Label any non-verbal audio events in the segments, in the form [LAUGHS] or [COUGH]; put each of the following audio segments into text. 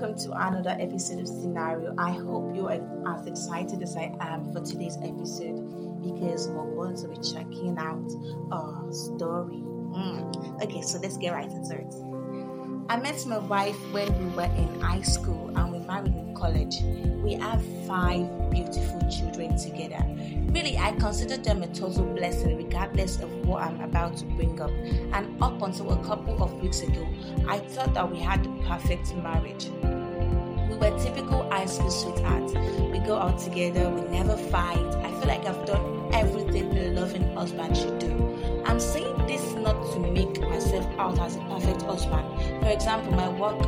welcome to another episode of Scenario. I hope you are as excited as I am for today's episode because we're going to be checking out a story. Mm. Okay, so let's get right into it. I met my wife when we were in high school and we married in college. We have five beautiful children together. Really, I consider them a total blessing regardless of what I'm about to bring up. And up until a couple of weeks ago, I thought that we had the perfect marriage. We were typical high school sweethearts. We go out together, we never fight. I feel like I've done everything a loving husband should do. I'm saying this not to make myself out as a perfect husband. For example, my work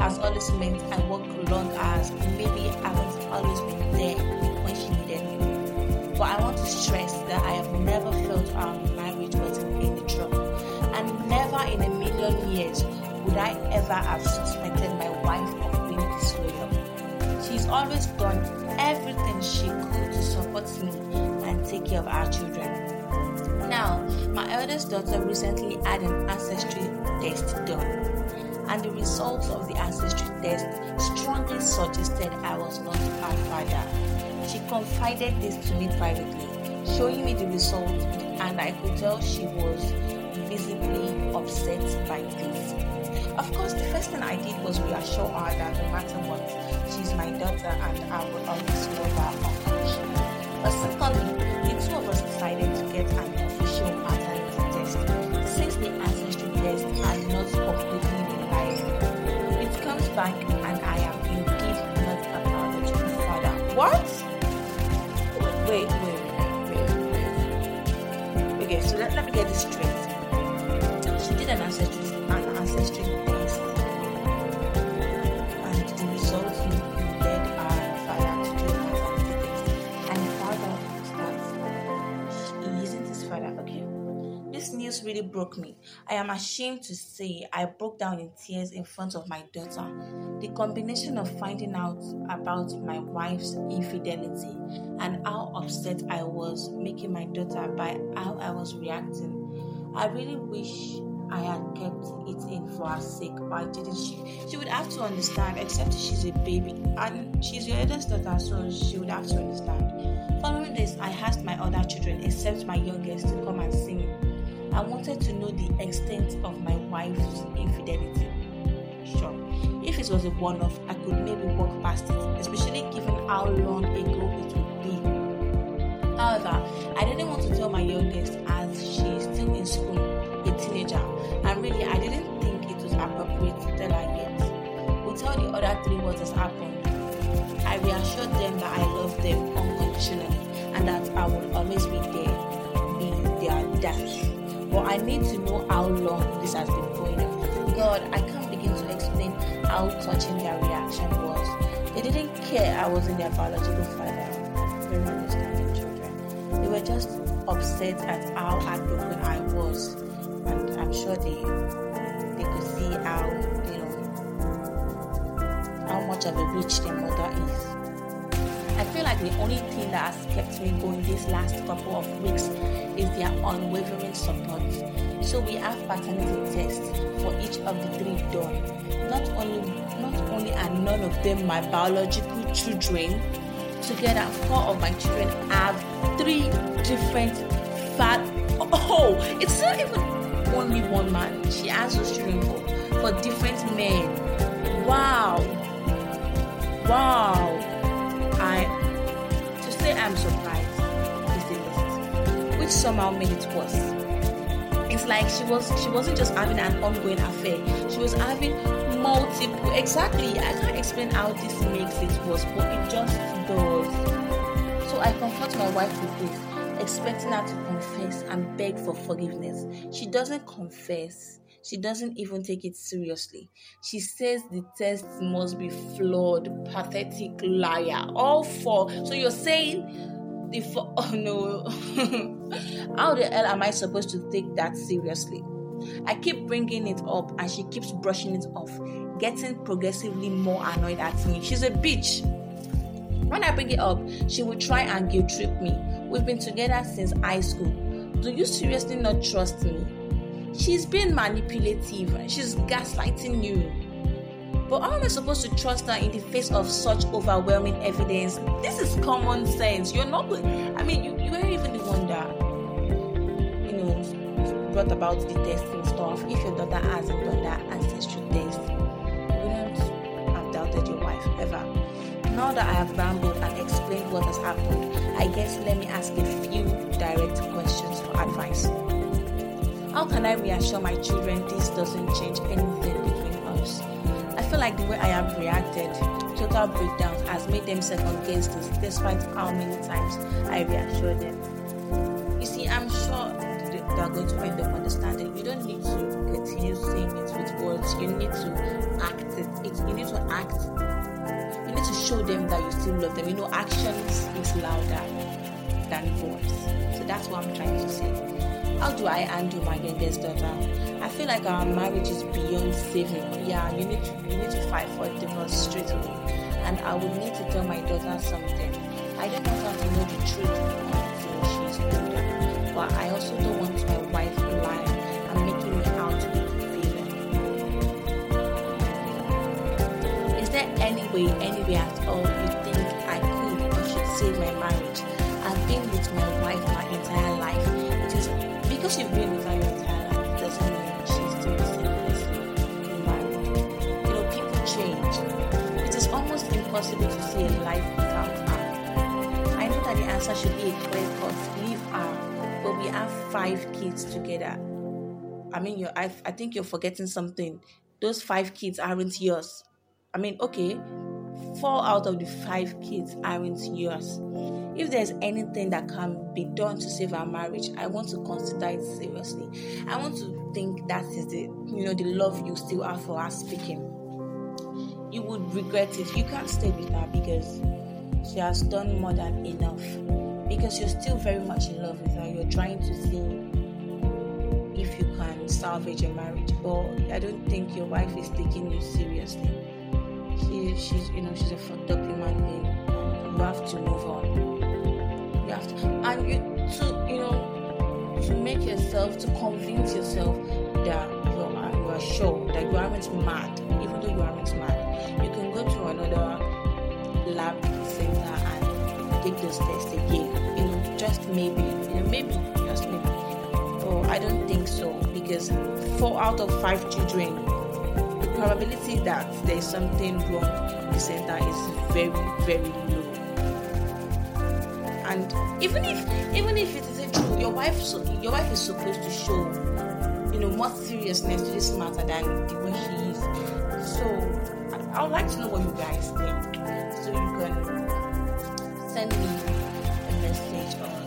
has always meant I work long hours. Maybe I haven't always been there when she needed me. But I want to stress that I have never felt our marriage was in any trouble. And never in a million years would I ever have suspected my wife always done everything she could to support me and take care of our children. Now, my eldest daughter recently had an ancestry test done, and the results of the ancestry test strongly suggested I was not her father. She confided this to me privately, showing me the result, and I could tell she was visibly upset by this. Of course, the first thing I did was reassure her that no matter what, she's my daughter and I will always love her unconditionally. But secondly, the two of us decided to get an official paternity test since the ancestry test had not completely reliable. It comes back and I am indeed not a biological father. What? Wait, wait, wait, wait, wait. Okay, so let, let me get this straight. She did an ancestry an ancestry really broke me. I am ashamed to say I broke down in tears in front of my daughter. The combination of finding out about my wife's infidelity and how upset I was making my daughter by how I was reacting. I really wish I had kept it in for her sake, why didn't she? She would have to understand, except she's a baby and she's your eldest daughter, so she would have to understand. Following this, I asked my other children, except my youngest, to come and see me. I wanted to know the extent of my wife's infidelity. Sure, if it was a one off, I could maybe walk past it, especially given how long ago it would be. However, I didn't want to tell my youngest But I need to know how long this has been going on. God, I can't begin to explain how touching their reaction was. They didn't care I was in their biological father. Very understanding children. They were just upset at how heartbroken I was, and I'm sure they they could see how you know how much of a bitch their mother is. I feel like the only thing that has kept me going these last couple of weeks is their unwavering support. So we have paternity tests for each of the three done. Not only not only are none of them my biological children, together four of my children have three different fat oh it's not even only one man. She has those children for, for different men. Wow. Wow. I to say I'm surprised which somehow made it worse. It's like she was she wasn't just having an ongoing affair; she was having multiple. Exactly, I can't explain how this makes it worse, but it just does. So I confront my wife with this, expecting her to confess and beg for forgiveness. She doesn't confess. She doesn't even take it seriously. She says the test must be flawed, pathetic liar. All for so you're saying the for [LAUGHS] oh no. How the hell am I supposed to take that seriously? I keep bringing it up and she keeps brushing it off, getting progressively more annoyed at me. She's a bitch. When I bring it up, she will try and guilt trip me. We've been together since high school. Do you seriously not trust me? She's being manipulative. She's gaslighting you. But how am I supposed to trust her in the face of such overwhelming evidence? This is common sense. You're not. I mean, you, you weren't even the one that, you know, brought about the testing stuff. If your daughter hasn't done that ancestry test, you wouldn't have doubted your wife ever. Now that I have rambled and explained what has happened, I guess let me ask a few direct questions for advice. How can I reassure my children this doesn't change anything? Feel like the way I have reacted, total breakdown, has made them second guess this, despite how many times I reassured them. You see, I'm sure they are going to end up understanding. You don't need to continue saying it with words. You need to act it. it you need to act. You need to show them that you still love them. You know, action speaks louder than words. So that's what I'm trying to say. How do I handle my youngest daughter? I feel like our marriage is beyond saving. Yeah, you need to you need to fight for divorce straight away. And I would need to tell my daughter something. I don't want her to know the truth until she's older. But I also don't want my wife lying and making me out to be feeling. Is there any way, any way at all you think I could or should save my marriage? I've been with my wife my entire life. Because you've been with her your entire life doesn't mean she's still the same person in marriage. You know, people change. It is almost impossible to see a life without her. I know that the answer should be a clear cut, leave her, but we have five kids together. I mean, you I, I think you're forgetting something. Those five kids aren't yours. I mean, okay, four out of the five kids aren't yours. If there's anything that can be done to save our marriage, I want to consider it seriously. I want to think that is the you know the love you still have for us speaking. You would regret it. You can't stay with her because she has done more than enough. Because you're still very much in love with her. You're trying to see if you can salvage your marriage. But I don't think your wife is taking you seriously. She, she's you know she's a fucked up human being. You have to move on. You have to and you to you know to make yourself to convince yourself that you are you are sure that you aren't mad even though you aren't mad you can go to another lab center and take those tests again. You know just maybe you know maybe just maybe. But i don't think so because four out of five children probability that there's something wrong the center is very, very low. And even if even if it isn't true, your wife so, your wife is supposed to show you know more seriousness to this matter than the way she is. So I, I would like to know what you guys think. So you can send me a message